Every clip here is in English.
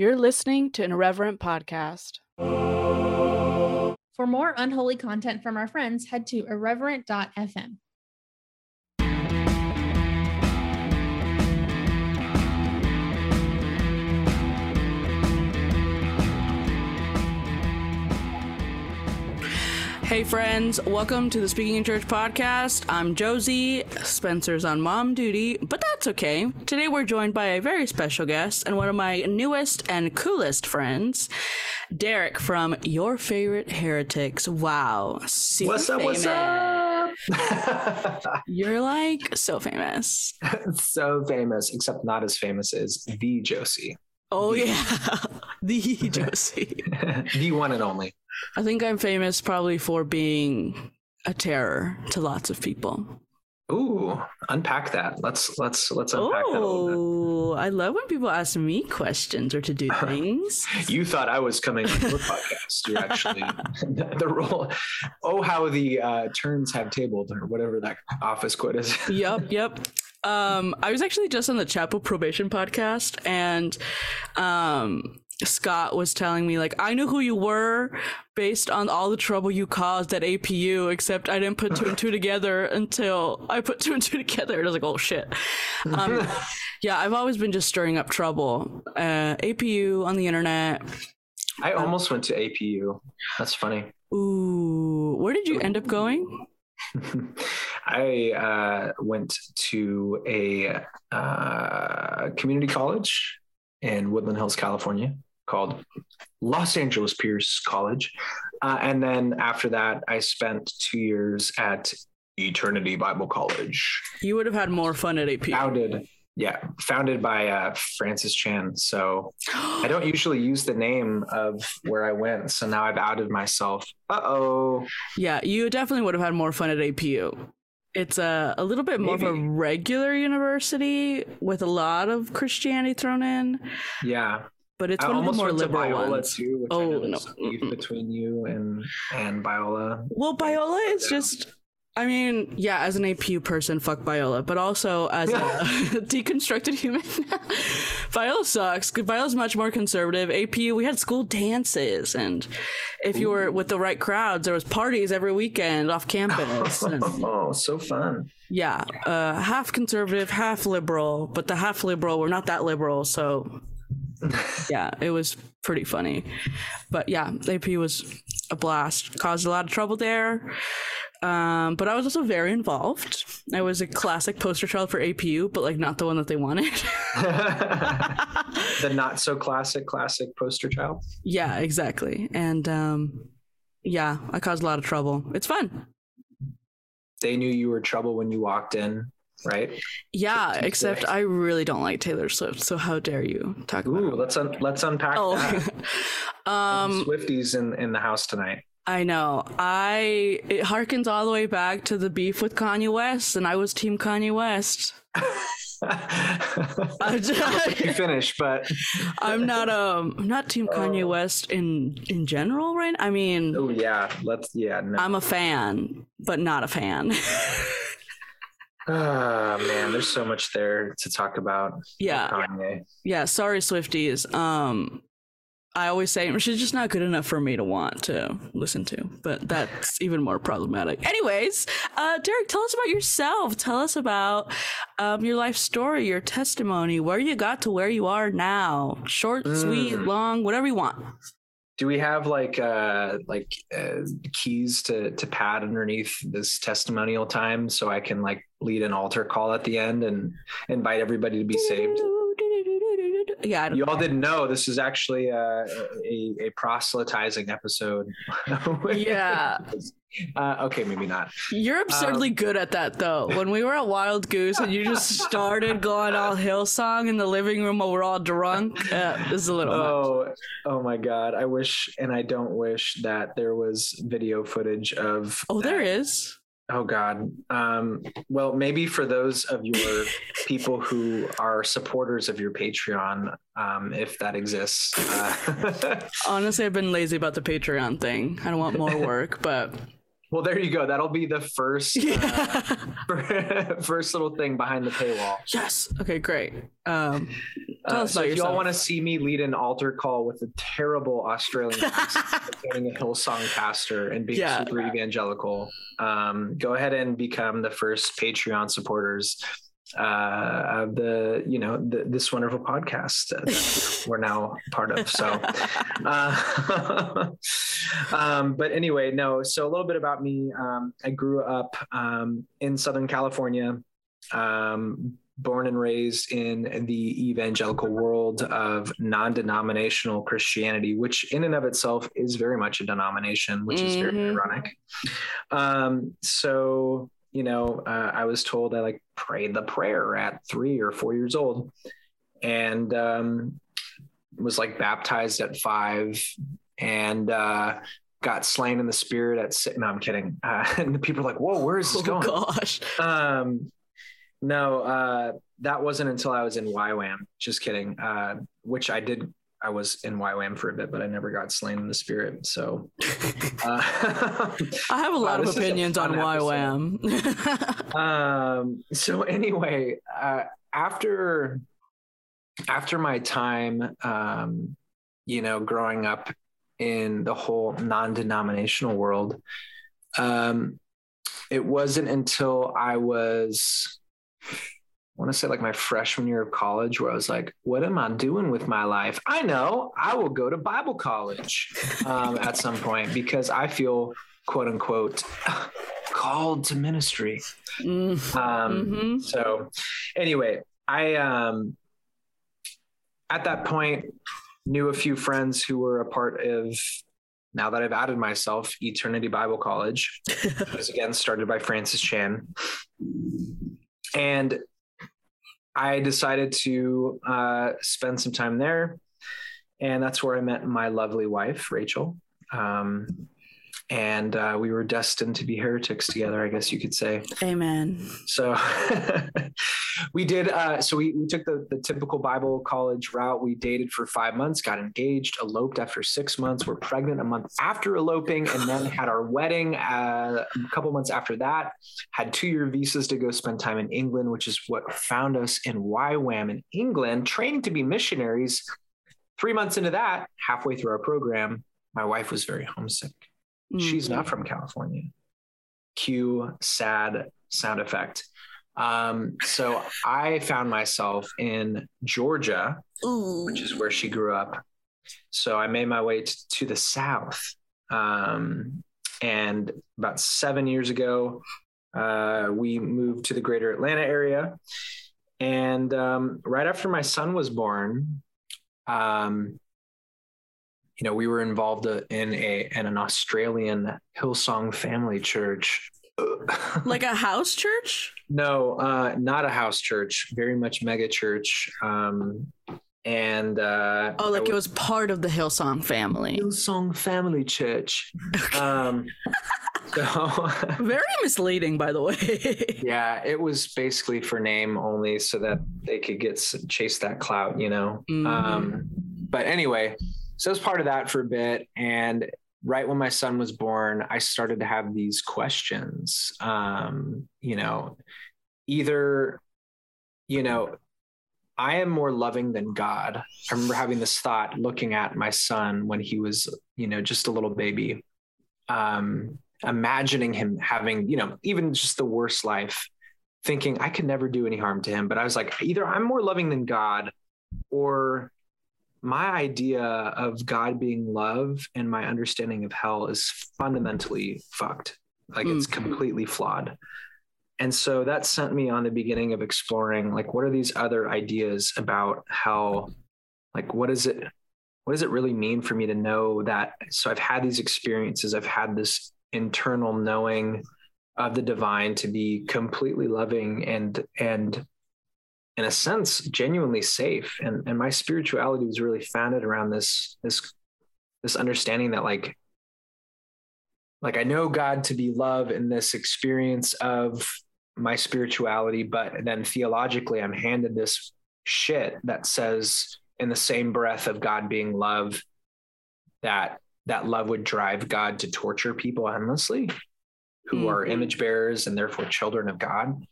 You're listening to an irreverent podcast. For more unholy content from our friends, head to irreverent.fm. Hey, friends, welcome to the Speaking in Church podcast. I'm Josie. Spencer's on mom duty, but that's okay. Today we're joined by a very special guest and one of my newest and coolest friends, Derek from Your Favorite Heretics. Wow. super What's up? What's up? You're like so famous. so famous, except not as famous as the Josie, Oh, yeah. the Josie. the one and only. I think I'm famous probably for being a terror to lots of people. Ooh, unpack that. Let's let's let's unpack that a little Oh, I love when people ask me questions or to do things. You thought I was coming on your podcast. You're actually the role. Oh, how the uh, turns have tabled, or whatever that office quote is. yep, yep. Um, I was actually just on the Chapel Probation podcast, and um, Scott was telling me like I knew who you were based on all the trouble you caused at APU, except I didn't put two and two together until I put two and two together. And I was like, oh shit. Um, yeah, I've always been just stirring up trouble. Uh, APU on the internet. I almost went to APU. That's funny. Ooh, where did you end up going? I uh, went to a uh, community college in Woodland Hills, California, called Los Angeles Pierce College. Uh, and then after that, I spent two years at Eternity Bible College, You would have had more fun at APU. founded. Yeah, founded by uh, Francis Chan. So I don't usually use the name of where I went. So now I've outed myself. Uh oh. Yeah, you definitely would have had more fun at APU. It's a, a little bit more of a regular university with a lot of Christianity thrown in, Yeah. but it's I one of the more liberal ones. too, which Oh, no. between you and and Biola. Well, Biola is Yeah. just. I mean, yeah, as an APU person, fuck Biola, but also as a deconstructed human, Biola sucks. Biola's much more conservative. APU, we had school dances, and if you were with the right crowds, there was parties every weekend off campus. and- Oh, so fun. yeah, uh, half conservative, half liberal, but the half liberal were not that liberal, so yeah, it was pretty funny. But yeah, AP was a blast, caused a lot of trouble there. Um, but I was also very involved. I was a classic poster child for APU, but like not the one that they wanted. the not so classic classic poster child. yeah, exactly. And um, yeah, I caused a lot of trouble. It's fun. They knew you were trouble when you walked in, right? Yeah, except I really don't like Taylor Swift. So how dare you talk about Ooh, her? let's un- let's unpack Oh, that. um, Swifties in in the house tonight. I know. I it harkens all the way back to the beef with Kanye West, and I was Team Kanye West. You finish, but I'm not um I'm not Team Kanye West in in general, right? I mean, oh yeah, let's yeah. No. I'm a fan, but not a fan. Ah man, there's so much there to talk about. yeah, yeah. Sorry, Swifties. Um, I always say she's just not good enough for me to want to listen to, but that's even more problematic. Anyways, uh, Derek, tell us about yourself. Tell us about um, your life story, your testimony, where you got to where you are now. Short, sweet, Mm. long, whatever you want. Do we have like uh like uh, keys to to pad underneath this testimonial time so I can like lead an altar call at the end and invite everybody to be saved? Yeah, I don't You all didn't know this is actually uh, a a proselytizing episode. Yeah. Uh, okay, maybe not. You're absurdly Um, good at that though. When we were at Wild Goose and you just started going all Hillsong in the living room while we're all drunk, uh, this is a little much. Oh, oh my God! I wish, and I don't wish that there was video footage of. Oh, there that. is. Oh God. Um, well, maybe for those of your people who are supporters of your Patreon, um, if that exists. Uh, Honestly, I've been lazy about the Patreon thing. I don't want more work, but well, there you go. That'll be the first, uh, first little thing behind the paywall. yes. Okay, great. Um, Uh, so if y'all want to see me lead an altar call with a terrible Australian accent, being a Hillsong pastor and being Yeah. super evangelical, um, go ahead and become the first Patreon supporters uh, of the, you know, the, this wonderful podcast that we're now part of. So, uh, um, but anyway, no. So a little bit about me. Um, I grew up um, in Southern California. Um, born and raised in the evangelical world of non-denominational Christianity, which in and of itself is very much a denomination, which is very Mhm. ironic. Um, so you know, uh, I was told I like prayed the prayer at three or four years old, and um, was like baptized at five, and uh, got slain in the spirit at six. No, I'm kidding. Uh, and the people are like, "Whoa, where is this oh going?" gosh. Um, no, uh, that wasn't until I was in YWAM. Just kidding. Uh, which I did. I was in YWAM for a bit, but I never got slain in the spirit. So, uh, I have a lot Wow, of this is a opinions on fun YWAM. um, so anyway, uh, after after my time, um, you know, growing up in the whole non-denominational world, um, it wasn't until I was I want to say like my freshman year of college where I was like, what am I doing with my life? I know I will go to Bible college um, at some point because I feel quote unquote called to ministry. Mm, Um, mhm. So anyway, I um, at that point knew a few friends who were a part of now that I've added myself, Eternity Bible College, which was again started by Francis Chan. And I decided to uh, spend some time there. And that's where I met my lovely wife, Rachel. Um, and uh, we were destined to be heretics together, I guess you could say. Amen. So we did. Uh, so we, we took the, the typical Bible college route. We dated for five months, got engaged, eloped after six months, were pregnant a month after eloping, and then had our wedding uh, a couple months after that. Had two year visas to go spend time in England, which is what found us in YWAM in England, training to be missionaries. Three months into that, halfway through our program, my wife was very homesick. She's Mm. not from California. Cue sad sound effect. Um, so I found myself in Georgia, Ooh. which is where she grew up. So I made my way t- to the South. Um, and about seven years ago, uh, we moved to the greater Atlanta area. And um, right after my son was born, um, you know, we were involved in a in an Australian Hillsong family church. like a house church? no, uh, not a house church, very much mega church. Um, and uh, Oh, like I it was part of the Hillsong family. Hillsong Family Church. Um, so Very misleading, by the way. yeah, it was basically for name only, so that they could get chase that clout, you know. Mhm. Um, but anyway, so I was part of that for a bit, and right when my son was born, I started to have these questions. Um, you know, either, you know, I am more loving than God. I remember having this thought looking at my son when he was, you know, just a little baby, um, imagining him having, you know, even just the worst life, thinking I could never do any harm to him. But I was like, either I'm more loving than God, or my idea of God being love and my understanding of hell is fundamentally fucked. Like it's Mm. completely flawed. And so that sent me on the beginning of exploring like what are these other ideas about hell? Like what is it what does it really mean for me to know that so I've had these experiences, I've had this internal knowing of the divine to be completely loving and and in a sense genuinely safe and and my spirituality was really founded around this this this understanding that like like I know God to be love in this experience of my spirituality, but then theologically, I'm handed this shit that says in the same breath of God being love, that that love would drive God to torture people endlessly who are Mhm. image bearers and therefore children of God.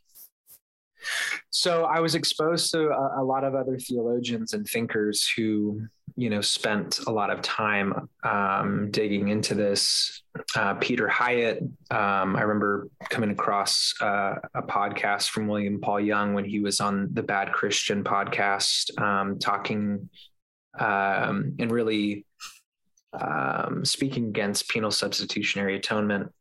So I was exposed to a, a, lot of other theologians and thinkers who, you know, spent a lot of time um, digging into this. Uh, Peter Hyatt, um, I remember coming across uh, a podcast from William Paul Young when he was on the Bad Christian podcast, um, talking um, and really um, speaking against penal substitutionary atonement.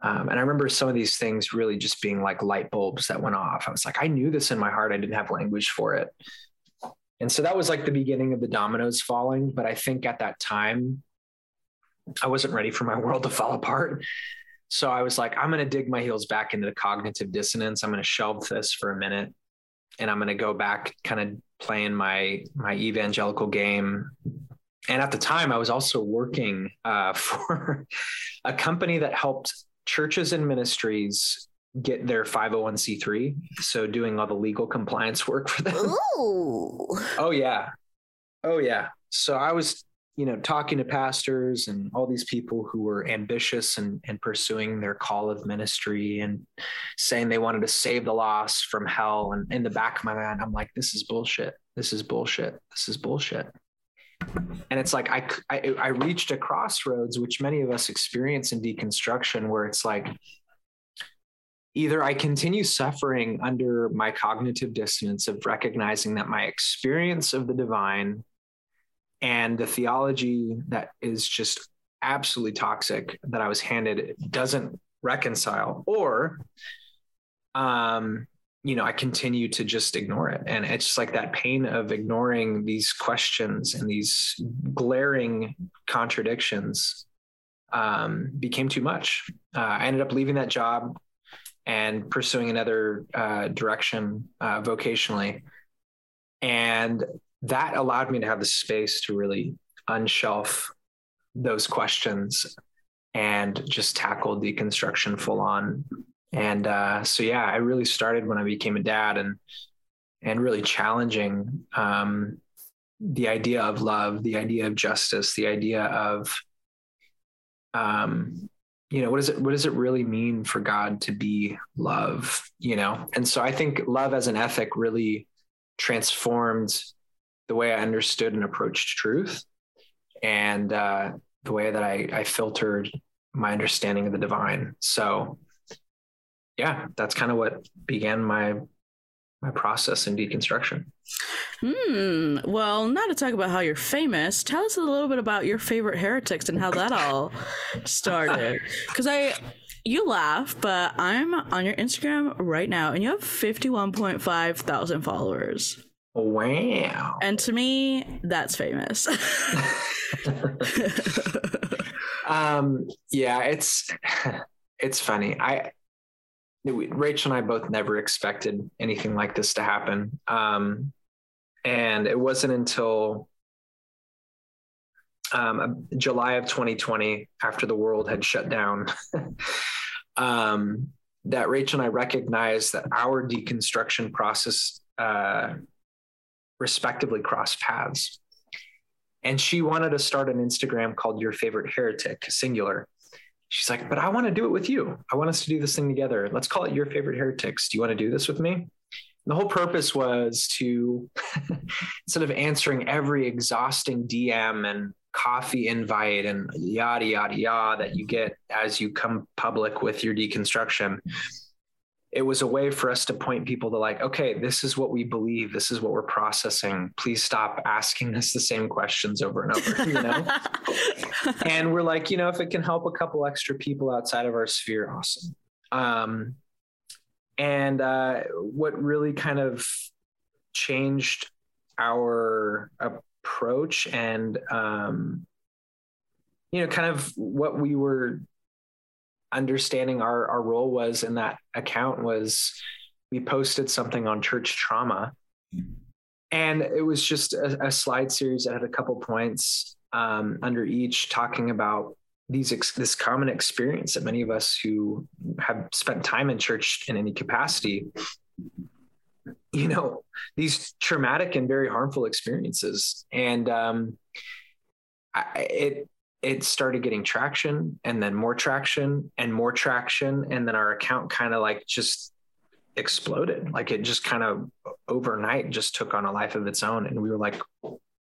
Um, and I remember some of these things really just being like light bulbs that went off. I was like, I knew this in my heart. I didn't have language for it. And so that was like the beginning of the dominoes falling. But I think at that time, I wasn't ready for my world to fall apart. So I was like, I'm going to dig my heels back into the cognitive dissonance. I'm going to shelve this for a minute and I'm going to go back kind of playing my my evangelical game and at the time i was also working uh, for a company that helped churches and ministries get their 501c3 so doing all the legal compliance work for them. Ooh. oh yeah. Oh yeah. So i was you know talking to pastors and all these people who were ambitious and, and pursuing their call of ministry and saying they wanted to save the lost from hell. And in the back of my mind i'm like this is bullshit. This is bullshit. This is bullshit and it's like I, I, I reached a crossroads which many of us experience in deconstruction where it's like either i continue suffering under my cognitive dissonance of recognizing that my experience of the divine and the theology that is just absolutely toxic that i was handed doesn't reconcile. Or um you know, I continue to just ignore it. And it's just like that pain of ignoring these questions and these glaring contradictions um, became too much. Uh, I ended up leaving that job and pursuing another uh, direction uh, vocationally. And that allowed me to have the space to really unshelf those questions and just tackle deconstruction full on and uh, so yeah i really started when i became a dad and and really challenging um, the idea of love the idea of justice the idea of um, you know what does it what does it really mean for god to be love you know? And so i think love as an ethic really transformed the way i understood and approached truth and uh, the way that I, I filtered my understanding of the divine. So yeah, that's kind of what began my my process in deconstruction. Hmm. Well, now to talk about how you're famous, tell us a little bit about your favorite heretics and how that all started. Because I, you laugh, but I'm on your Instagram right now, and you have 51.5 thousand followers. Wow. And to me, that's famous. um. Yeah. It's it's funny. I Rachel and I both never expected anything like this to happen. Um, and it wasn't until um, July of 2020, after the world had shut down, um, that Rachel and I recognized that our deconstruction process uh, respectively crossed paths. And she wanted to start an Instagram called Your Favorite Heretic, singular she's like, but I want to do it with you. I want us to do this thing together. Let's call it your favorite heretics. Do you want to do this with me? And the whole purpose was to, instead of answering every exhausting DM and coffee invite and yada, yada, yada that you get as you come public with your deconstruction, it was a way for us to point people to like okay this is what we believe this is what we're processing please stop asking us the same questions over and over you know? And we're like you know if it can help a couple extra people outside of our sphere awesome. Um, and uh, what really kind of changed our approach and um, you know kind of what we were understanding our our role was in that account was we posted something on church trauma. And it was just a, a slide series that had a couple points um, under each talking about these ex- this common experience that many of us who have spent time in church in any capacity you know these traumatic and very harmful experiences. And um, I, it it started getting traction and then more traction and more traction and then our account kind of like just exploded. Like it just kind of overnight just took on a life of its own. And we were like,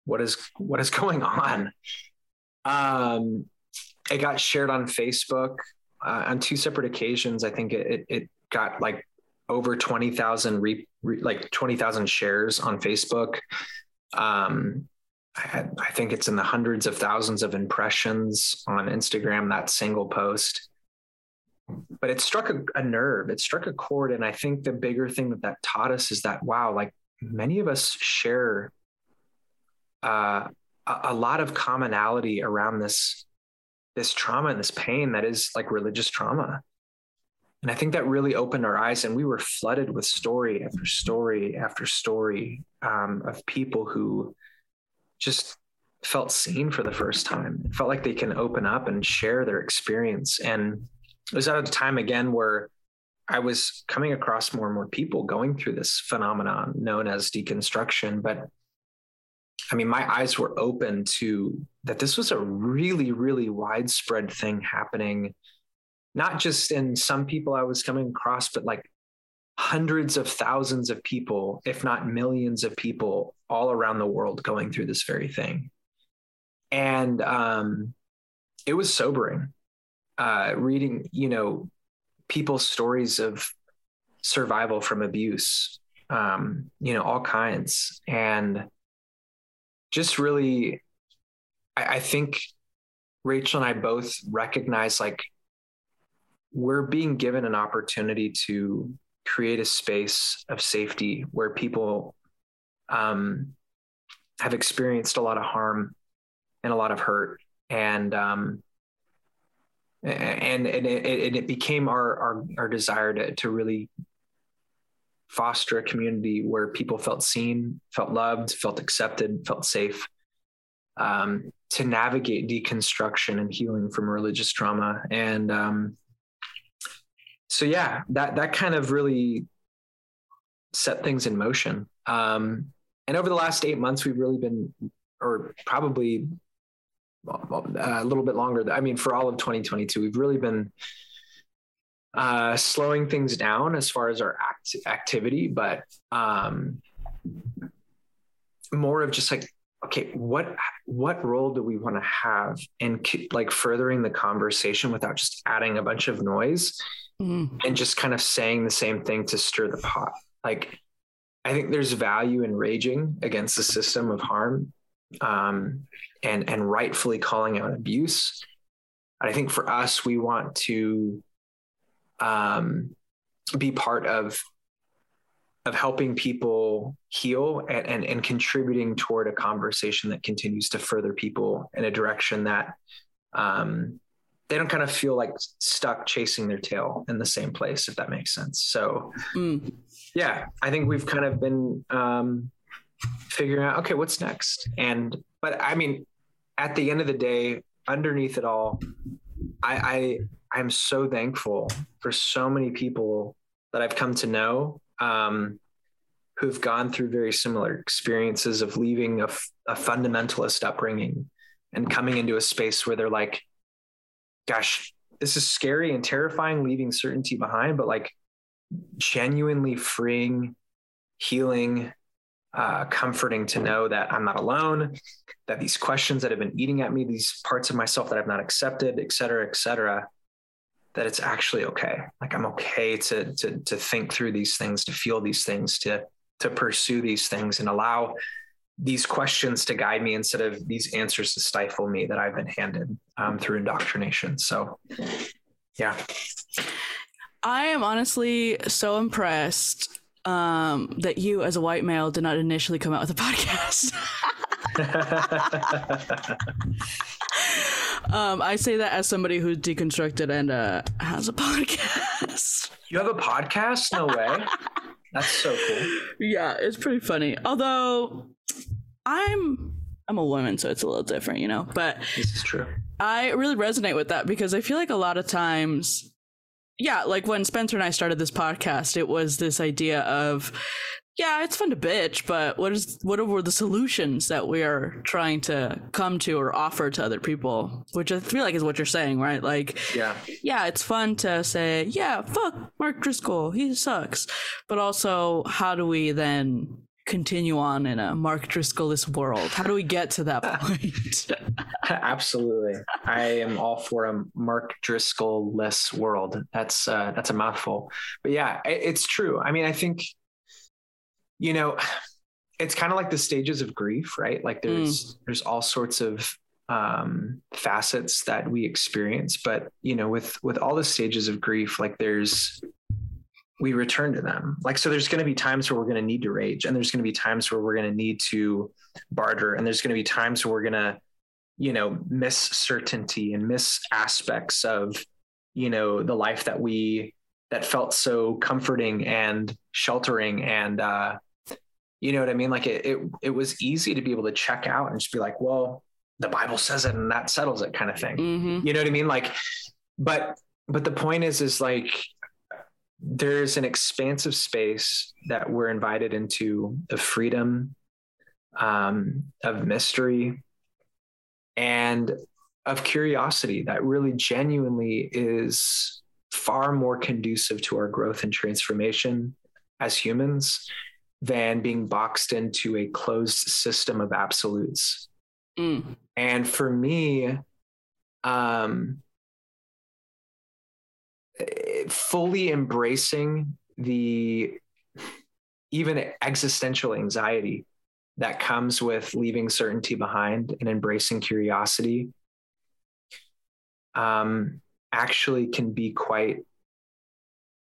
what is what is going on? Um, it got shared on Facebook uh, on two separate occasions. I think it it, got like over twenty thousand re, re, like twenty thousand shares on Facebook. Um, I, think it's in the hundreds of thousands of impressions on Instagram. That single post but it struck a, a, nerve it struck a chord and i think the bigger thing that that taught us is that wow like many of us share uh, a, a, lot of commonality around this this trauma and this pain that is like religious trauma and i think that really opened our eyes and we were flooded with story after story after story um, of people who just felt seen for the first time It felt like they can open up and share their experience and it was at a time again where I was coming across more and more people going through this phenomenon known as deconstruction. But I mean, my eyes were open to that this was a really, really widespread thing happening, not just in some people I was coming across, but like hundreds of thousands of people, if not millions of people all around the world going through this very thing. And um, it was sobering uh, reading, you know, people's stories of survival from abuse, um, you know, all kinds. And just really, I, I think Rachel and I both recognize like we're being given an opportunity to create a space of safety where people um, have experienced a lot of harm and a lot of hurt. And um, and, and it, it, became our, our, our desire to, to really foster a community where people felt seen, felt loved, felt accepted, felt safe, um, to navigate deconstruction and healing from religious trauma. And um, so, yeah, that that kind of really set things in motion. Um, and over the last eight months, we've really been, or probably a little bit longer. I mean, for all of 2022, we've really been uh, slowing things down as far as our act- activity, but um, more of just like, okay, what what role do we want to have in like furthering the conversation without just adding a bunch of noise mm. and just kind of saying the same thing to stir the pot? Like, I think there's value in raging against the system of harm um, and and rightfully calling out abuse. I think for us, we want to um, be part of of helping people heal and, and, and contributing toward a conversation that continues to further people in a direction that um, they don't kind of feel like stuck chasing their tail in the same place, if that makes sense. So, mm. Yeah, I think we've kind of been um, figuring out, okay, what's next? And, but I mean, at the end of the day, underneath it all, I, I I'm so thankful for so many people that I've come to know um, who've gone through very similar experiences of leaving a, a fundamentalist upbringing and coming into a space where they're like, gosh, this is scary and terrifying leaving certainty behind, but like genuinely freeing, healing, uh, comforting to know that I'm not alone, that these questions that have been eating at me, these parts of myself that I've not accepted, et cetera, et cetera, that it's actually okay. Like I'm okay to to to think through these things, to feel these things, to to pursue these things, and allow these questions to guide me instead of these answers to stifle me that I've been handed um, through indoctrination. So, yeah. I am honestly so impressed um, that you, as a white male, did not initially come out with a podcast. um, I say that as somebody who's deconstructed and uh, has a podcast. You have a podcast? No way. That's so cool. Yeah, it's pretty funny. Although I'm I'm a woman, so it's a little different, you know. But this is true. I really resonate with that because I feel like a lot of times yeah, like when Spencer and I started this podcast, it was this idea of yeah, it's fun to bitch, but what is what are the solutions that we are trying to come to or offer to other people? Which I feel like is what you're saying, right? Like, Yeah. yeah, it's fun to say, yeah, fuck Mark Driscoll, he sucks, but also, how do we then continue on in a Mark Driscollist world? How do we get to that point? Absolutely. I am all for a Mark Driscoll less world. That's uh, that's a mouthful. But yeah, it, it's true. I mean, I think you know, it's kind of like the stages of grief, right? Like there's there's all sorts of um facets that we experience, but you know, with with all the stages of grief, like there's we return to them. Like so there's going to be times where we're going to need to rage and there's going to be times where we're going to need to barter and there's going to be times where we're going to you know miss certainty and miss aspects of you know the life that we that felt so comforting and sheltering and uh you know what i mean? Like it it, it was easy to be able to check out and just be like well the bible says it and that settles it kind of thing. Hmm you know what i mean? Like but but the point is is like there's an expansive space that we're invited into of freedom um, of mystery and of curiosity that really genuinely is far more conducive to our growth and transformation as humans than being boxed into a closed system of absolutes Mm. and for me um fully embracing the even existential anxiety that comes with leaving certainty behind and embracing curiosity um actually can be quite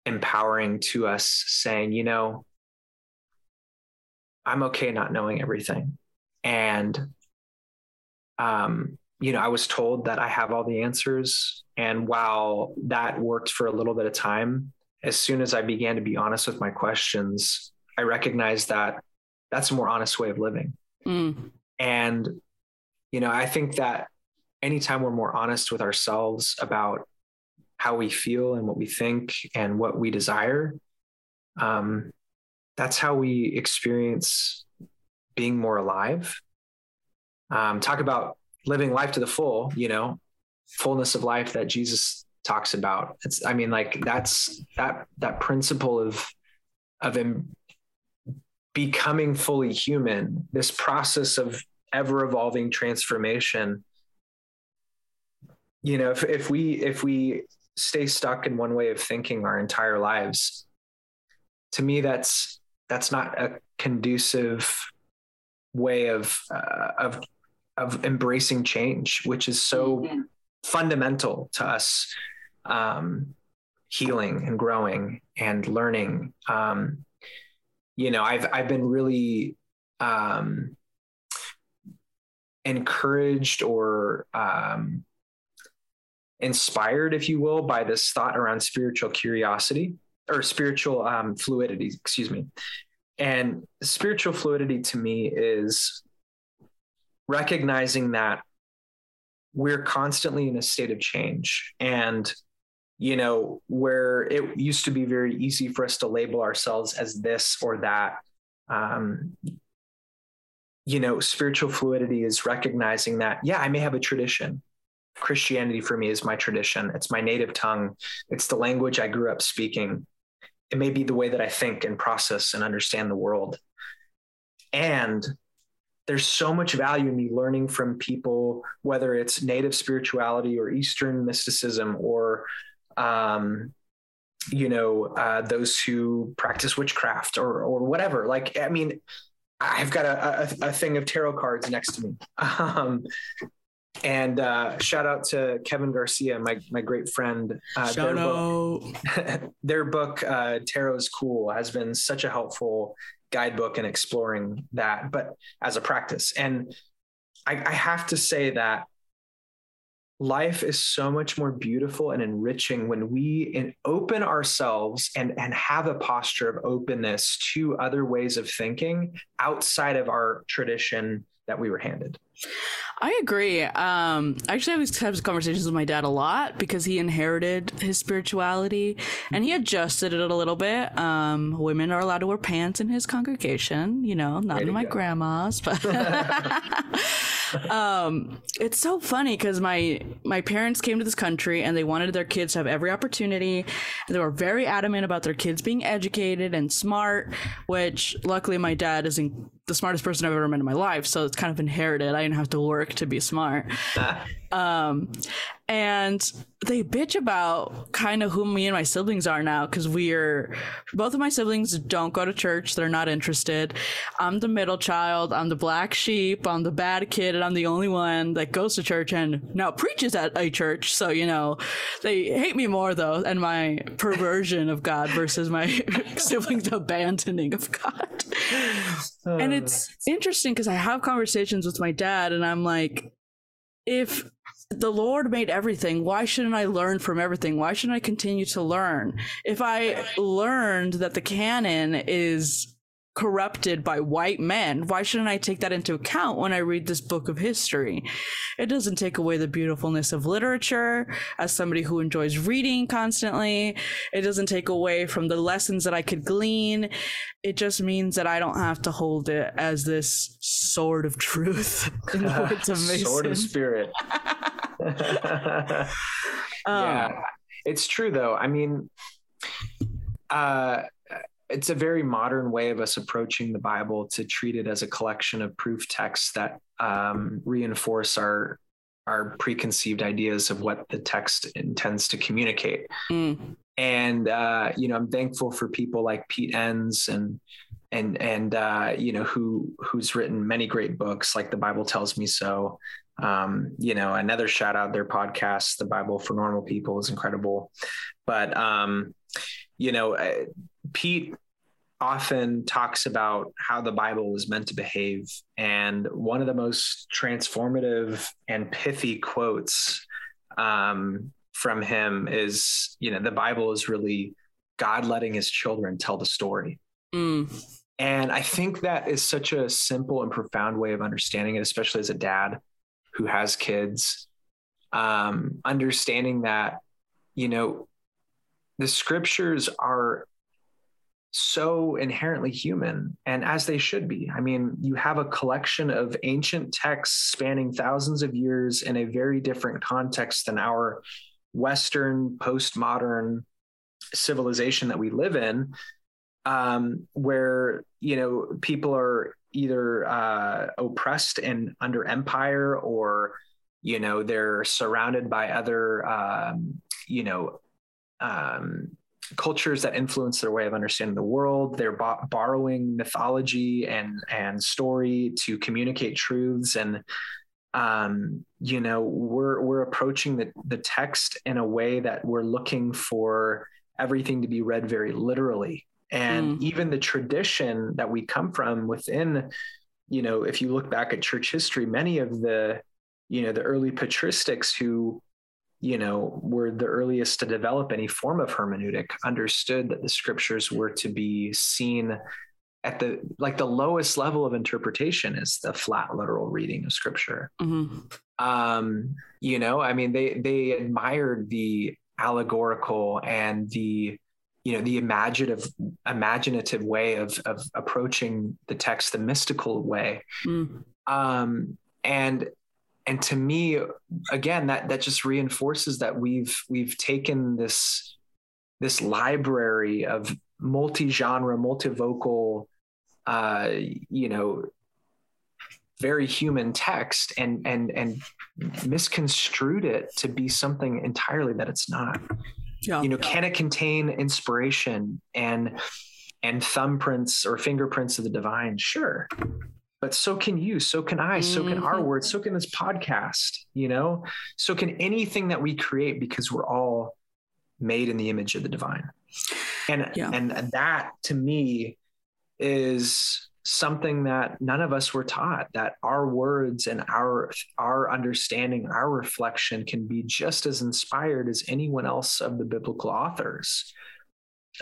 empowering to us saying you know i'm okay not knowing everything. And um, you know, I was told that I have all the answers. And while that worked for a little bit of time, as soon as I began to be honest with my questions, I recognized that that's a more honest way of living. Mm. And, you know, I think that anytime we're more honest with ourselves about how we feel and what we think and what we desire, um, that's how we experience being more alive um, talk about living life to the full, you know, fullness of life that Jesus talks about. It's, I mean, like that's that that principle of of him becoming fully human. This process of ever evolving transformation. You know, if if we if we stay stuck in one way of thinking our entire lives, to me, that's that's not a conducive way of uh, of of embracing change, which is so Mhm. fundamental to us um, healing and growing and learning. Um, you know, I've I've been really um, encouraged or um, inspired, if you will, by this thought around spiritual curiosity or spiritual um, fluidity. Excuse me. And spiritual fluidity to me is recognizing that we're constantly in a state of change and you know where it used to be very easy for us to label ourselves as this or that um, you know spiritual fluidity is recognizing that yeah i may have a tradition. Christianity for me is my tradition. It's my native tongue. It's the language i grew up speaking. It may be the way that i think and process and understand the world. And there's so much value in me learning from people, whether it's native spirituality or Eastern mysticism or, um, you know, uh, those who practice witchcraft or or whatever. Like, I mean, I've got a, a, a thing of tarot cards next to me. Um, and uh, shout out to Kevin Garcia, my my great friend. Uh, Shout their book- out. their book uh, tarot's cool has been such a helpful guidebook and exploring that but as a practice. And I, I have to say that life is so much more beautiful and enriching when we in, open ourselves and and have a posture of openness to other ways of thinking outside of our tradition that we were handed I agree. Um, I actually have these types of conversations with my dad a lot because he inherited his spirituality and he adjusted it a little bit. Um, women are allowed to wear pants in his congregation, you know, not in my go. grandma's, but um, it's so funny because my my parents came to this country and they wanted their kids to have every opportunity. They were very adamant about their kids being educated and smart, which luckily my dad isn't the smartest person I've ever met in my life, so it's kind of inherited. I didn't have to work to be smart. um, and they bitch about kind of who me and my siblings are now because we're both of my siblings don't go to church. They're not interested. I'm the middle child. I'm the black sheep. I'm the bad kid and i'm the only one that goes to church and now preaches at a church. So you know they hate me more though and my perversion of god versus my siblings abandoning of god. And it's interesting because i have conversations with my dad and i'm like if the Lord made everything. Why shouldn't I learn from everything? Why shouldn't I continue to learn? If I learned that the canon is corrupted by white men, why shouldn't I take that into account when I read this book of history? It doesn't take away the beautifulness of literature as somebody who enjoys reading constantly. It doesn't take away from the lessons that I could glean. It just means that I don't have to hold it as this sword of truth in the words of Mason. Sword of spirit. yeah, um, it's true though. I mean, uh, it's a very modern way of us approaching the Bible to treat it as a collection of proof texts that um, reinforce our our preconceived ideas of what the text intends to communicate. Mm. And uh, you know, I'm thankful for people like Pete Enns and and and uh, you know who who's written many great books like The Bible Tells Me So. Um, you know, another shout out their podcast, The Bible for Normal People, is incredible. But um, you know, uh, Pete often talks about how the Bible is meant to behave. And one of the most transformative and pithy quotes um, from him is, you know, the Bible is really God letting his children tell the story. Mm. And I think that is such a simple and profound way of understanding it, especially as a dad who has kids. Um, understanding that, you know, the scriptures are so inherently human and as they should be. I mean, you have a collection of ancient texts spanning thousands of years in a very different context than our Western postmodern civilization that we live in, um, where, you know, people are either uh, oppressed and under empire or, you know, they're surrounded by other, um, you know, um, cultures that influence their way of understanding the world. They're bo- borrowing mythology and and story to communicate truths, and um, you know we're we're approaching the the text in a way that we're looking for everything to be read very literally, and mm. even the tradition that we come from within. You know, if you look back at church history, many of the you know the early patristics who you know, were the earliest to develop any form of hermeneutic, understood that the scriptures were to be seen at the like the lowest level of interpretation is the flat literal reading of scripture. Mm-hmm. Um, you know, I mean, they they admired the allegorical and the you know the imaginative imaginative way of of approaching the text, the mystical way. Mm. Um, and and to me again that that just reinforces that we've we've taken this this library of multi-genre multivocal uh you know very human text and and and misconstrued it to be something entirely that it's not. Yeah. you know can it contain inspiration and and thumbprints or fingerprints of the divine? Sure but so can you so can i so can our mm-hmm. words so can this podcast you know so can anything that we create because we're all made in the image of the divine and yeah. and that to me is something that none of us were taught that our words and our our understanding our reflection can be just as inspired as anyone else of the biblical authors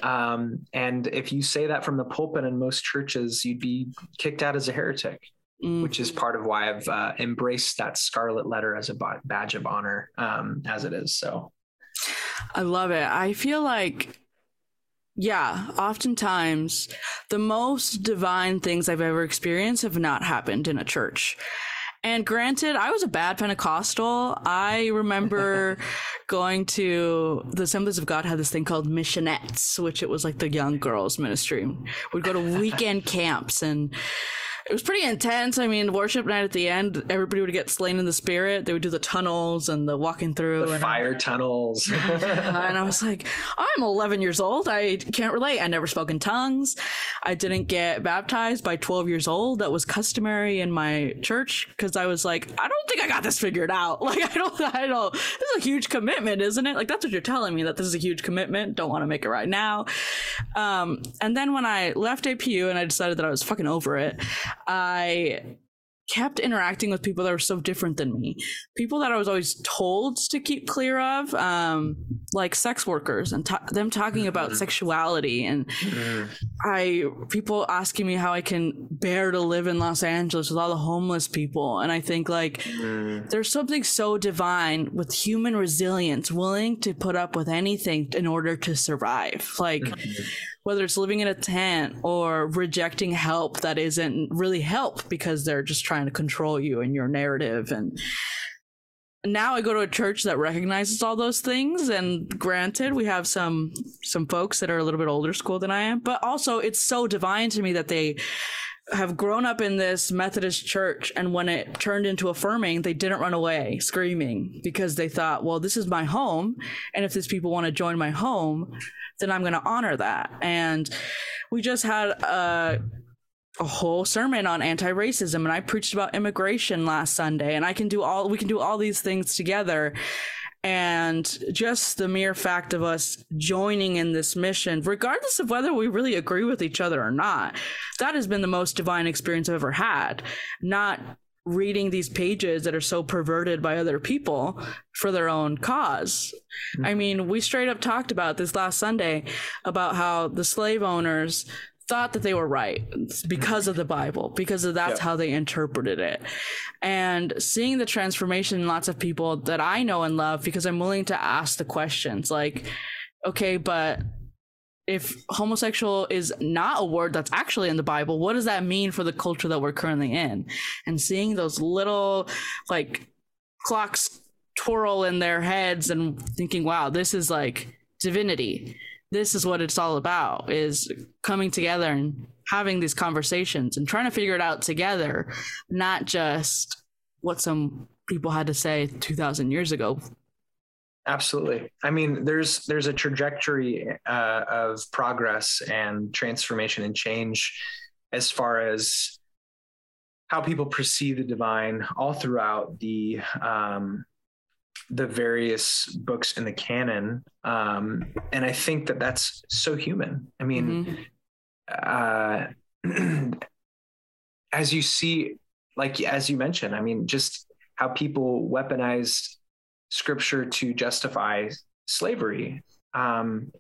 um, and if you say that from the pulpit in most churches, you'd be kicked out as a heretic. which is Mhm. part of why I've uh, embraced that scarlet letter as a badge of honor um, as it is. So I love it. I feel like, yeah, oftentimes the most divine things I've ever experienced have not happened in a church. And granted, I was a bad Pentecostal. I remember going to the Assemblies of God had this thing called missionettes, which it was like the young girls ministry. We'd go to weekend camps and it was pretty intense. I mean, worship night at the end, everybody would get slain in the spirit. They would do the tunnels and the walking through. the and fire tunnels. and I was like, I'm 11 years old. I can't relate. I never spoke in tongues. I didn't get baptized by 12 years old. That was customary in my church because I was like, I don't think I got this figured out. Like, I don't, I don't, this is a huge commitment, isn't it? Like, that's what you're telling me that this is a huge commitment. Don't want to make it right now. Um, and then when I left APU and I decided that I was fucking over it, I kept interacting with people that were so different than me. People that i was always told to keep clear of um like sex workers and ta- them talking about Mhm. sexuality and Mm, i people asking me how i can bear to live in los angeles with all the homeless people. And i think like mm, there's something so divine with human resilience willing to put up with anything in order to survive. Like. Whether it's living in a tent or rejecting help that isn't really help because they're just trying to control you and your narrative. And now I go to a church that recognizes all those things. And granted we have some some folks that are a little bit older school than I am but also it's so divine to me that they have grown up in this Methodist church and when it turned into affirming they didn't run away screaming because they thought well this is my home and if these people want to join my home then I'm going to honor that. And we just had a a whole sermon on anti-racism and I preached about immigration last Sunday and I can do all we can do all these things together and just the mere fact of us joining in this mission regardless of whether we really agree with each other or not that has been the most divine experience I've ever had. Not reading these pages that are so perverted by other people for their own cause. Mm-hmm. I mean, we straight up talked about this last Sunday about how the slave owners thought that they were right because of the Bible, because of that's Yeah. how they interpreted it. And seeing the transformation in lots of people that I know and love because I'm willing to ask the questions like, okay, but if homosexual is not a word that's actually in the Bible, what does that mean for the culture that we're currently in? And seeing those little like clocks twirl in their heads and thinking, wow, this is like divinity. This is what it's all about is coming together and having these conversations and trying to figure it out together, not just what some people had to say 2000 years ago. Absolutely. I mean, there's there's a trajectory uh, of progress and transformation and change as far as how people perceive the divine all throughout the um, the various books in the canon, um, and I think that that's so human. I mean, Mhm. uh, as you see, like as you mentioned, I mean, just how people weaponized scripture to justify slavery. Um,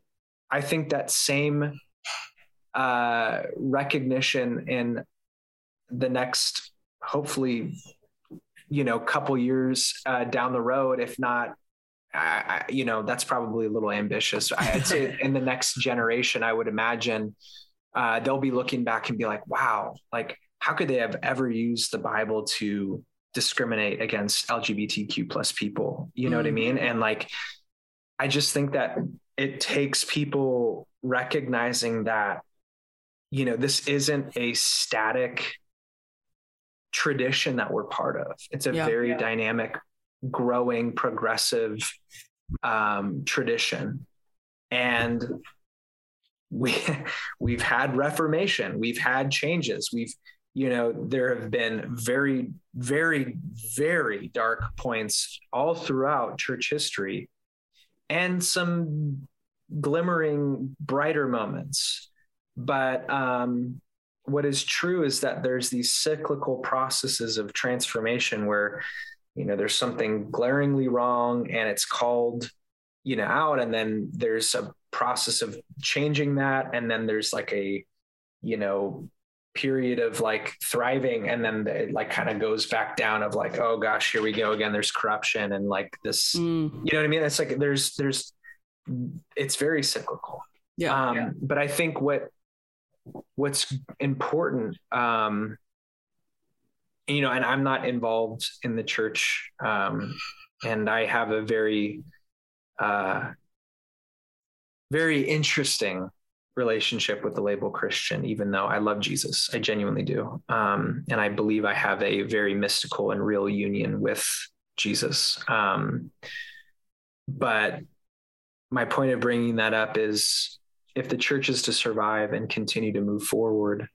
I think that same uh, recognition in the next, hopefully, you know, couple years uh, down the road, if not. I, I, you know, that's probably a little ambitious. I'd say in the next generation, I would imagine uh, they'll be looking back and be like, wow, like how could they have ever used the Bible to discriminate against LGBTQ plus people? You know what I Mm. mean? And like, I just think that it takes people recognizing that, you know, this isn't a static tradition that we're part of. It's a Yeah. very dynamic, growing, progressive um, tradition. And we we've had reformation we've had changes we've you know there have been very very very dark points all throughout church history and some glimmering brighter moments but um what is true is that there's these cyclical processes of transformation where you know there's something glaringly wrong and it's called you know out and then there's a process of changing that and then there's like a you know period of like thriving and then it like kind of goes back down of like oh gosh here we go again there's corruption and like this Mm, you know what i mean it's like there's there's it's very cyclical yeah. um Yeah. but i think what what's important um you know and i'm not involved in the church um and i have a very uh very interesting relationship with the label christian even though i love jesus. I genuinely do. Um and i believe i have a very mystical and real union with jesus. Um but my point of bringing that up is if the church is to survive and continue to move forward,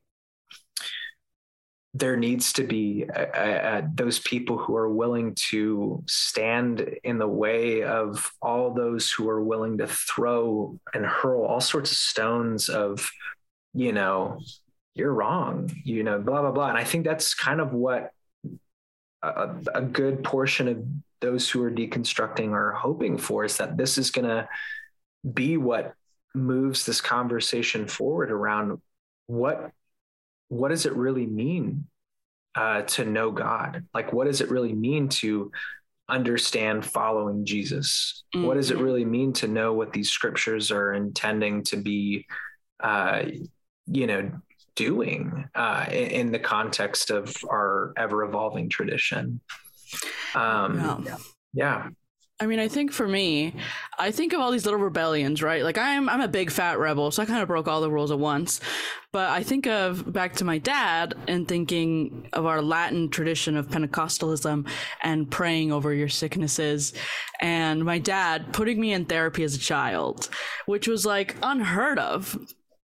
there needs to be uh, uh, those people who are willing to stand in the way of all those who are willing to throw and hurl all sorts of stones of, you know, you're wrong, you know, blah, blah, blah. And I think that's kind of what a, a good portion of those who are deconstructing are hoping for is that this is going to be what moves this conversation forward around what what does it really mean uh, to know God? Like, what does it really mean to understand following Jesus? What does it Mhm. really mean to know what these scriptures are intending to be, uh, you know, doing uh, in, in the context of our ever evolving tradition? Um, Yeah. yeah. I mean, I think for me, I think of all these little rebellions, right? Like I'm I'm a big fat rebel, so I kind of broke all the rules at once. But I think of back to my dad and thinking of our Latin tradition of Pentecostalism and praying over your sicknesses and my dad putting me in therapy as a child, which was like unheard of.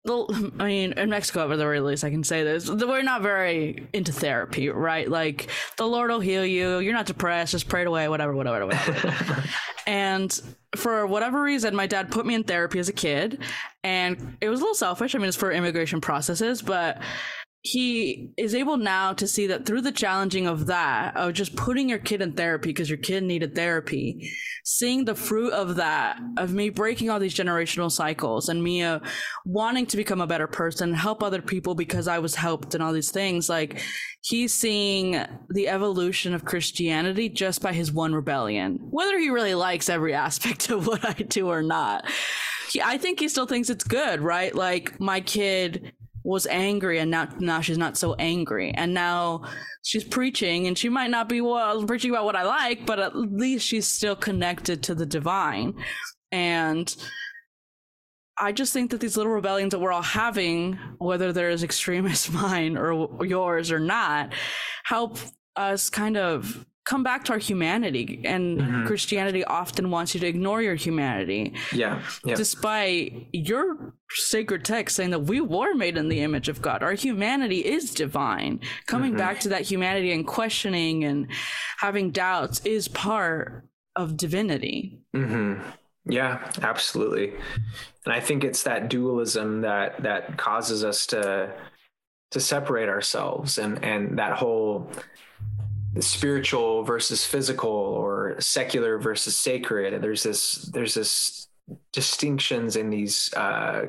I mean, in Mexico, at the very least, I can say this. We're not very into therapy, right? Like, the Lord will heal you. You're not depressed. Just pray it away, whatever, whatever, whatever. And for whatever reason, my dad put me in therapy as a kid, and it was a little selfish. I mean, it's for immigration processes, but he is able now to see that through the challenging of that, of just putting your kid in therapy because your kid needed therapy, seeing the fruit of that, of me breaking all these generational cycles and me uh, wanting to become a better person, help other people because I was helped and all these things, like he's seeing the evolution of Christianity just by his one rebellion. Whether he really likes every aspect of what I do or not, he, I think he still thinks it's good, right? Like my kid was angry and now now she's not so angry. And now she's preaching and she might not be well preaching about what I like but at least she's still connected to the divine. And I just think that these little rebellions that we're all having, whether they're as extreme as mine or yours or not, help us kind of come back to our humanity. And Mhm. Christianity often wants you to ignore your humanity, Yeah. Yeah. despite your sacred text saying that we were made in the image of God. Our humanity is divine. Coming Mhm. back to that humanity and questioning and having doubts is part of divinity. hmm Yeah, absolutely. And I think it's that dualism that that causes us to to separate ourselves and and that whole spiritual versus physical or secular versus sacred. There's this there's this distinctions in these uh,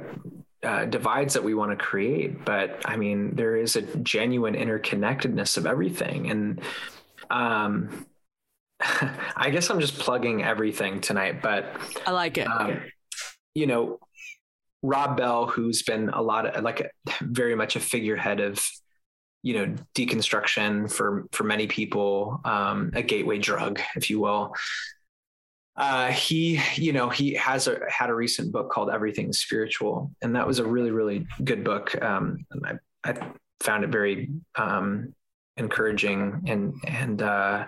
uh, divides that we want to create. But I mean, there is a genuine interconnectedness of everything, and um, I guess I'm just plugging everything tonight, but I like it. um, you know, Rob Bell, who's been a lot of like a, very much a figurehead of, you know, deconstruction for for many people, um, a gateway drug, if you will. Uh, he, you know, he has a, had a recent book called Everything Spiritual, and that was a really, really good book. Um, I, I found it very um, encouraging, and and uh,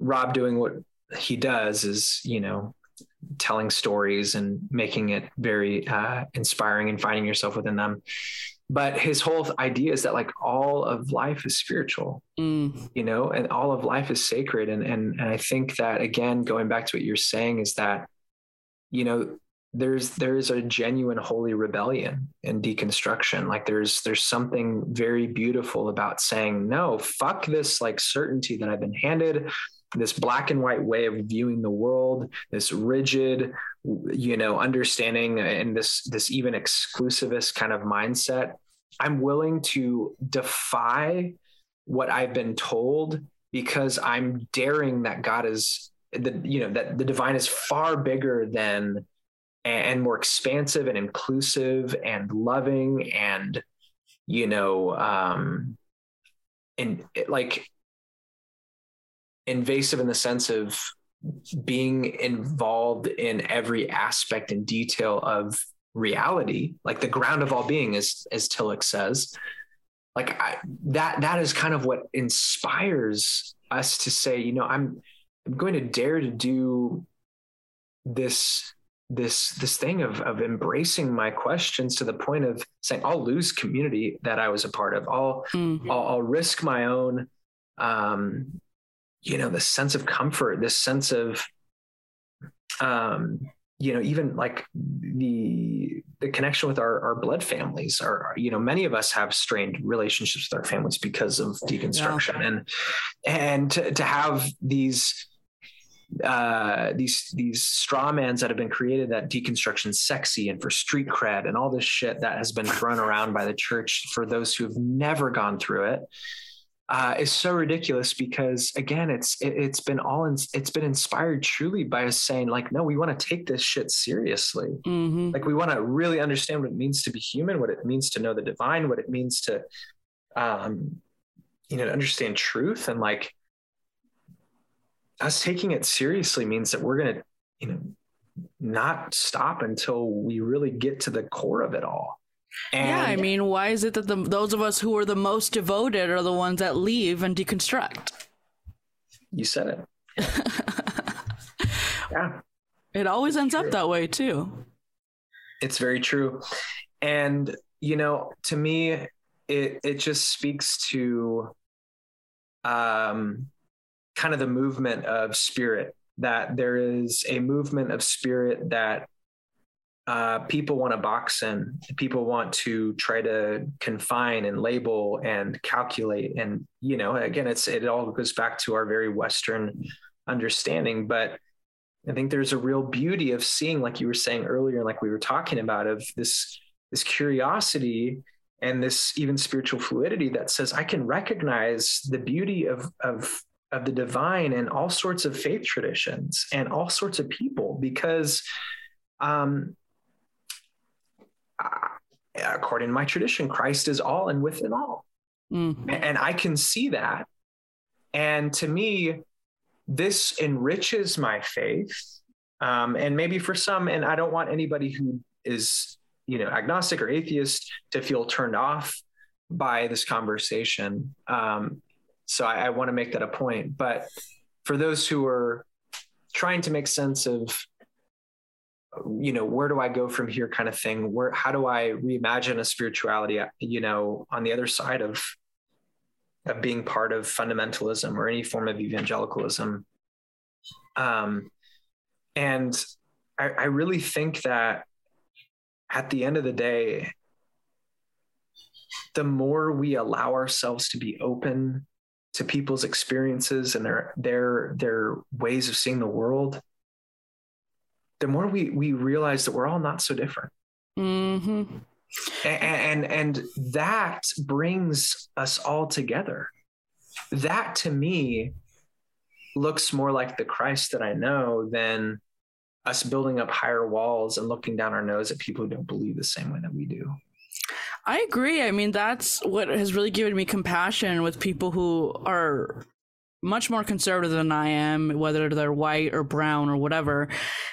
Rob doing what he does is, you know, telling stories and making it very uh, inspiring and finding yourself within them. But his whole idea is that like all of life is spiritual, Mm, you know, and all of life is sacred. And and and I think that again, going back to what you're saying, is that, you know, there's there's a genuine holy rebellion and deconstruction. Like there's there's something very beautiful about saying, no, fuck this like certainty that I've been handed this black and white way of viewing the world this rigid you know understanding and this this even exclusivist kind of mindset I'm willing to defy what I've been told because I'm daring that God is the you know that the divine is far bigger than and more expansive and inclusive and loving and you know um and like invasive in the sense of being involved in every aspect and detail of reality like the ground of all being as as tillich says like I, that that is kind of what inspires us to say you know i'm i'm going to dare to do this this this thing of of embracing my questions to the point of saying I'll lose community that I was a part of. I'll mm-hmm. I'll, I'll, risk my own, um, you know, the sense of comfort, this sense of, um, you know, even like the the connection with our our blood families. Are you know, many of us have strained relationships with our families because of deconstruction, yeah. and and to, to have these uh, these these strawmans that have been created that deconstruction sexy and for street cred and all this shit that has been thrown around by the church for those who have never gone through it uh, is so ridiculous because again it's it, has been all in, it's been inspired truly by us saying like no we want to take this shit seriously mm-hmm. like we want to really understand what it means to be human what it means to know the divine what it means to um you know understand truth and like us taking it seriously means that we're going to, you know, not stop until we really get to the core of it all. And yeah, I mean, why is it that the, those of us who are the most devoted are the ones that leave and deconstruct? You said it. yeah. It always ends true. up that way too. It's very true. And you know, to me it it just speaks to um kind of the movement of spirit that there is a movement of spirit that uh, people want to box in. People want to try to confine and label and calculate and you know again it's it all goes back to our very western understanding but i think there's a real beauty of seeing like you were saying earlier like we were talking about of this this curiosity and this even spiritual fluidity that says i can recognize the beauty of of of the divine and all sorts of faith traditions and all sorts of people because um, according to my tradition christ is all and within all mm-hmm. and i can see that and to me this enriches my faith um, and maybe for some and i don't want anybody who is you know agnostic or atheist to feel turned off by this conversation um, so I, I want to make that a point. But for those who are trying to make sense of you know where do i go from here kind of thing? Where how do i reimagine a spirituality you know on the other side of of being part of fundamentalism or any form of evangelicalism? Um and i, I really think that at the end of the day the more we allow ourselves to be open to people's experiences and their their their ways of seeing the world, the more we we realize that we're all not so different. Mm-hmm. And, and and that brings us all together. That to me looks more like the Christ that I know than us building up higher walls and looking down our nose at people who don't believe the same way that we do. I agree. I mean, that's what has really given me compassion with people who are much more conservative than I am, whether they're white or brown or whatever,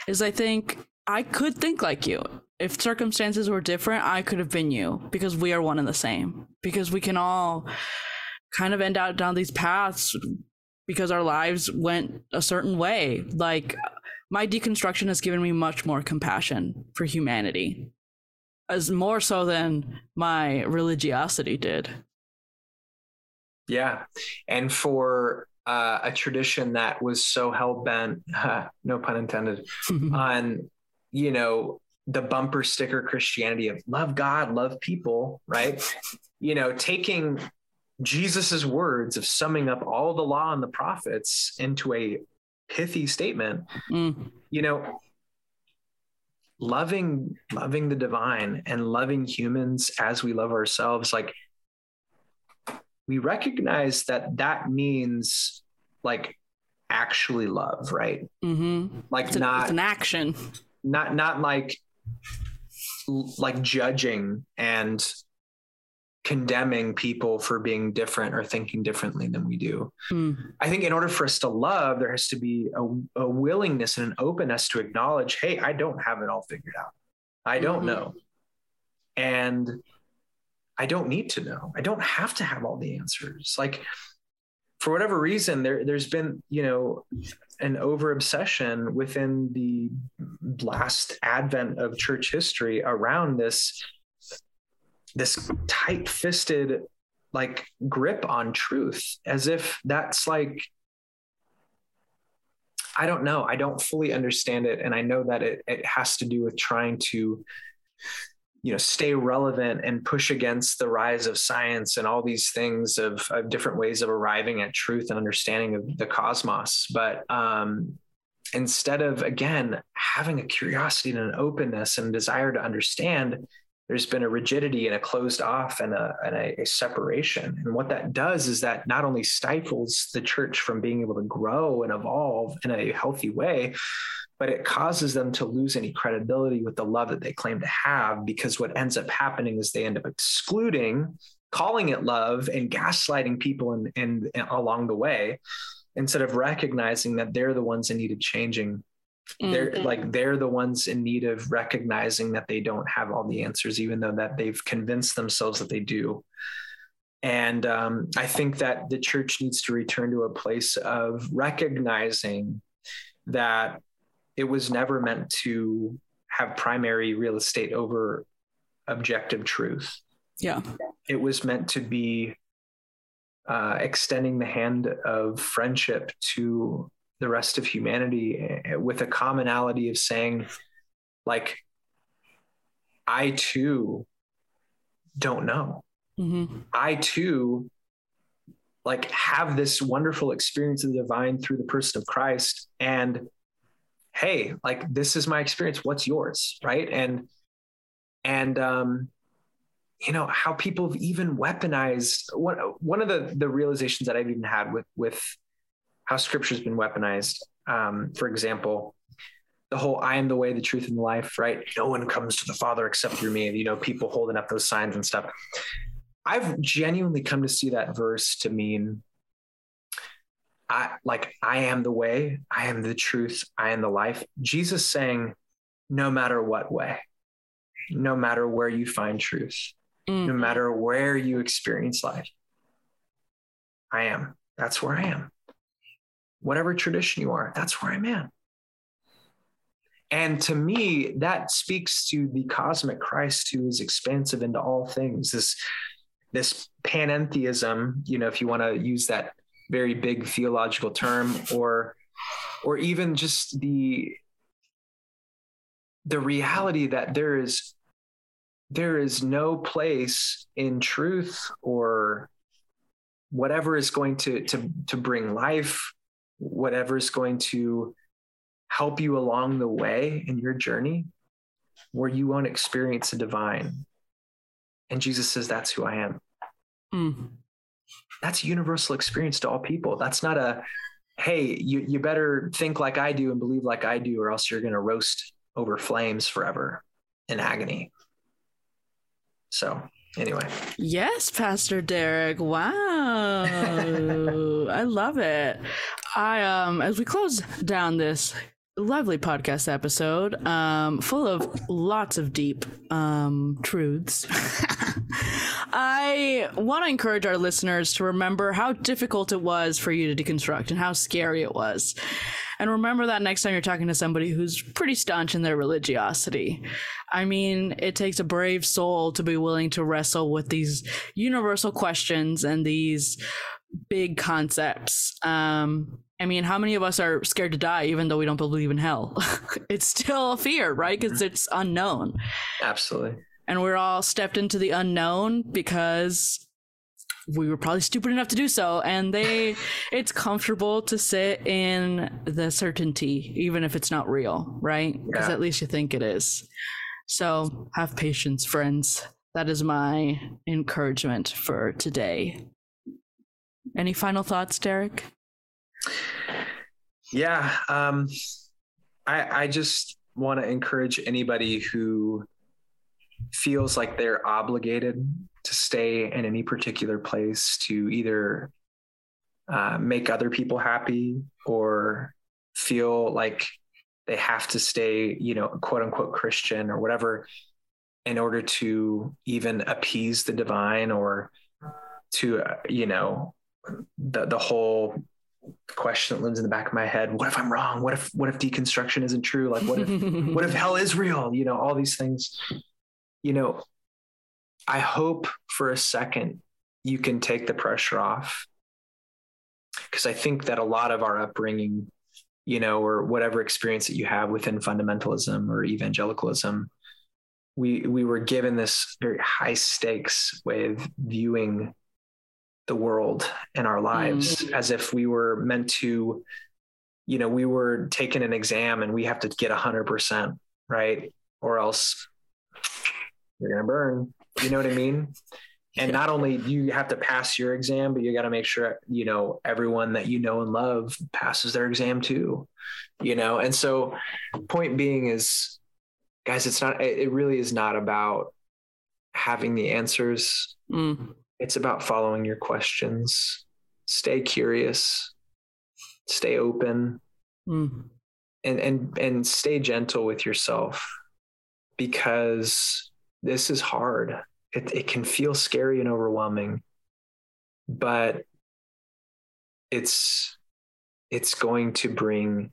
is I think I could think like you. If circumstances were different, I could have been you because we are one and the same. Because we can all kind of end out down these paths because our lives went a certain way. Like my deconstruction has given me much more compassion for humanity as more so than my religiosity did. Yeah. And for uh, a tradition that was so hell bent, no pun intended, on, you know, the bumper sticker Christianity of love God, love people, right? you know, taking Jesus's words of summing up all the law and the prophets into a pithy statement, mm. you know, loving loving the divine and loving humans as we love ourselves like we recognize that that means like actually love right Mm-hmm. like It's, not it's an action. not not like like judging and condemning people for being different or thinking differently than we do Mm. I think in order for us to love, there has to be a, a willingness and an openness to acknowledge, hey, I don't have it all figured out. I don't Mhm. know. And I don't need to know. I don't have to have all the answers. Like for whatever reason, there there's been, you know, an over obsession within the last advent of church history around this this tight-fisted like grip on truth as if that's like I don't know. I don't fully understand it. And I know that it, it has to do with trying to, you know, stay relevant and push against the rise of science and all these things of, of different ways of arriving at truth and understanding of the cosmos. But um, instead of, again, having a curiosity and an openness and desire to understand, there's been a rigidity and a closed off and a, and a, a separation. And what that does is that not only stifles the church from being able to grow and evolve in a healthy way, but it causes them to lose any credibility with the love that they claim to have. Because what ends up happening is they end up excluding, calling it love, and gaslighting people in along the way, instead of recognizing that they're the ones in need of changing they're Mhm. like they're the ones in need of recognizing that they don't have all the answers even though that they've convinced themselves that they do and um, i think that the church needs to return to a place of recognizing that it was never meant to have primary real estate over objective truth Yeah. it was meant to be uh, extending the hand of friendship to the rest of humanity eh, with a commonality of saying, like, I too don't know. Mm-hmm. I too like have this wonderful experience of the divine through the person of Christ and hey like this is my experience. What's yours? Right? And and um you know how people have even weaponized one one of the the realizations that I've even had with with how scripture's been weaponized um for example the whole I am the way the truth and the life right? No one comes to the father except through me you know people holding up those signs and stuff. I've genuinely come to see that verse to mean I like I am the way, I am the truth, I am the life. Jesus saying, no matter what way, no matter where you find truth, no Mm. matter where you experience life, I am. That's where I am. Whatever tradition you are, that's where I'm at. And to me, that speaks to the cosmic Christ who is expansive into all things. This this panentheism, you know, if you want to use that very big theological term, or or even just the the reality that there is there is no place in truth or whatever is going to to to bring life, whatever is going to help you along the way in your journey where you won't experience the divine. And Jesus says, That's who I am. Mm. That's a universal experience to all people. That's not a, hey, you, you better think like I do and believe like I do, or else you're going to roast over flames forever in agony. So, anyway, Yes, Pastor Derek. Wow. I love it. I um as we close down this lovely podcast episode, um, full of lots of deep um truths. I want to encourage our listeners to remember how difficult it was for you to deconstruct and how scary it was. And remember that next time you're talking to somebody who's pretty staunch in their religiosity. I mean, it takes a brave soul to be willing to wrestle with these universal questions and these big concepts. Um, I mean, how many of us are scared to die even though we don't believe in hell? it's still a fear, right? Because it's unknown. absolutely. And we're all stepped into the unknown because we were probably stupid enough to do so and they it's comfortable to sit in the certainty even if it's not real right because Yeah. at least you think it is so have patience friends that is my encouragement for today any final thoughts derek Yeah. Um, I, I just want to encourage anybody who feels like they're obligated to stay in any particular place to either uh, make other people happy or feel like they have to stay, you know, quote unquote Christian or whatever in order to even appease the divine or to, uh, you know, the, the whole question that lives in the back of my head what if i'm wrong? What if what if deconstruction isn't true? Like what if what if hell is real? You know all these things. You know i hope for a second you can take the pressure off. Because i think that a lot of our upbringing you know or whatever experience that you have within fundamentalism or evangelicalism we we were given this very high stakes way of viewing the world and our lives as if we were meant to you know we were taking an exam and we have to get 100% right? Or else you're going to burn. You know what i mean? And not only do you have to pass your exam but you got to make sure you know everyone that you know and love passes their exam too you know? And so point being is guys it's not it it really is not about having the answers Mm, it's about following your questions. Stay curious, stay open, mm, and and and stay gentle with yourself because this is hard. It it can feel scary and overwhelming, but it's it's going to bring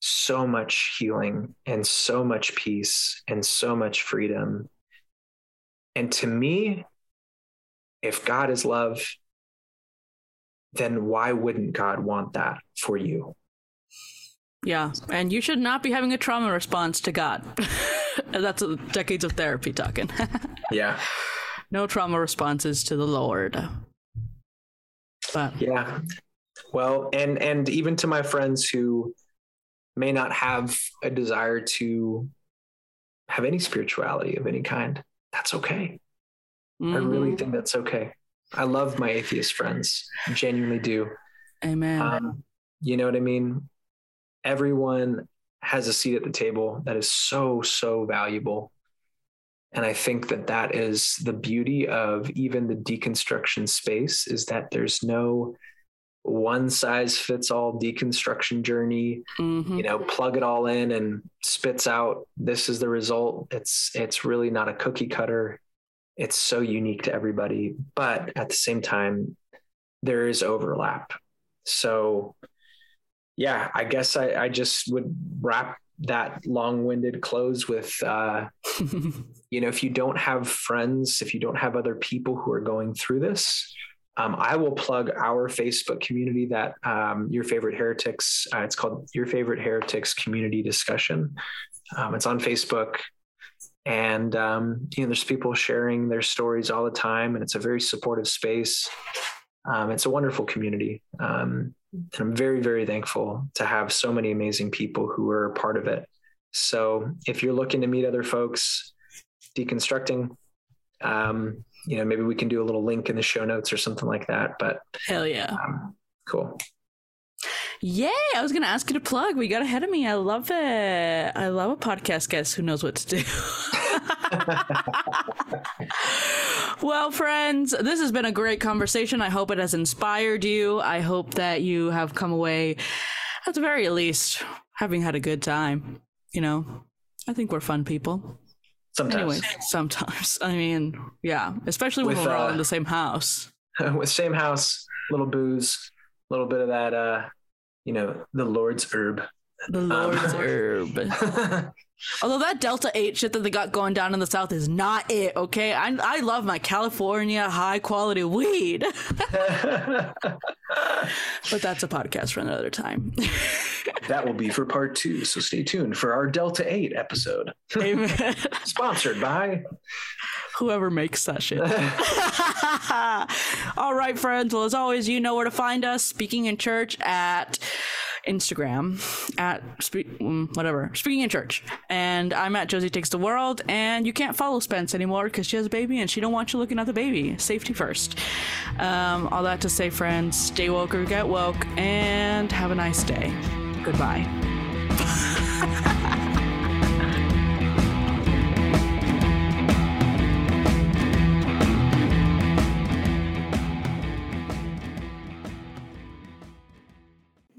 so much healing and so much peace and so much freedom. And to me, if God is love, then why wouldn't God want that for you? yeah and you should not be having a trauma response to god that's decades of therapy talking Yeah. no trauma responses to the lord but Yeah. Well, and and even to my friends who may not have a desire to have any spirituality of any kind, that's okay. I really mhm, think that's okay. I love my atheist friends. I genuinely do. amen Um, you know what I mean? Everyone has a seat at the table that is so, so valuable. And I think that that is the beauty of even the deconstruction space is that there's no one size fits all deconstruction journey Mhm. you know plug it all in and spits out this is the result it's it's really not a cookie cutter it's so unique to everybody but at the same time there is overlap. So yeah i guess i, I just would wrap that long-winded close with uh you know if you don't have friends if you don't have other people who are going through this um, i will plug our facebook community that um, your favorite heretics uh, it's called your favorite heretics community discussion. Um, it's on facebook and um, you know there's people sharing their stories all the time and it's a very supportive space. Um, it's a wonderful community. Um, and i'm very very thankful to have so many amazing people who are part of it. So if you're looking to meet other folks deconstructing um, you know maybe we can do a little link in the show notes or something like that but hell yeah. um, cool Yay! I was gonna ask you to plug. We got ahead of me. I love it. I love a podcast guest who knows what to do. well, friends, this has been a great conversation. I hope it has inspired you. I hope that you have come away, at the very least, having had a good time. You know, I think we're fun people. sometimes Anyways, sometimes. I mean, yeah, especially when With, we're all uh, in the same house. with same house little booze a little bit of that uh you know the lord's herb The um, Lord's herb. Although that Delta 8 shit that they got going down in the South is not it, okay? I, I love my California high quality weed. but that's a podcast for another time. that will be for part two so stay tuned for our delta 8 episode Amen. sponsored by Whoever makes that shit. All right, friends. Well, as always, you know where to find us. Speaking in Church at Instagram at spe- mm, whatever speaking in church, and I'm at Josie Takes the World. And you can't follow Spence anymore because she has a baby and she don't want you looking at the baby. Safety first. Um, all that to say, friends, stay woke or get woke, and have a nice day. Goodbye.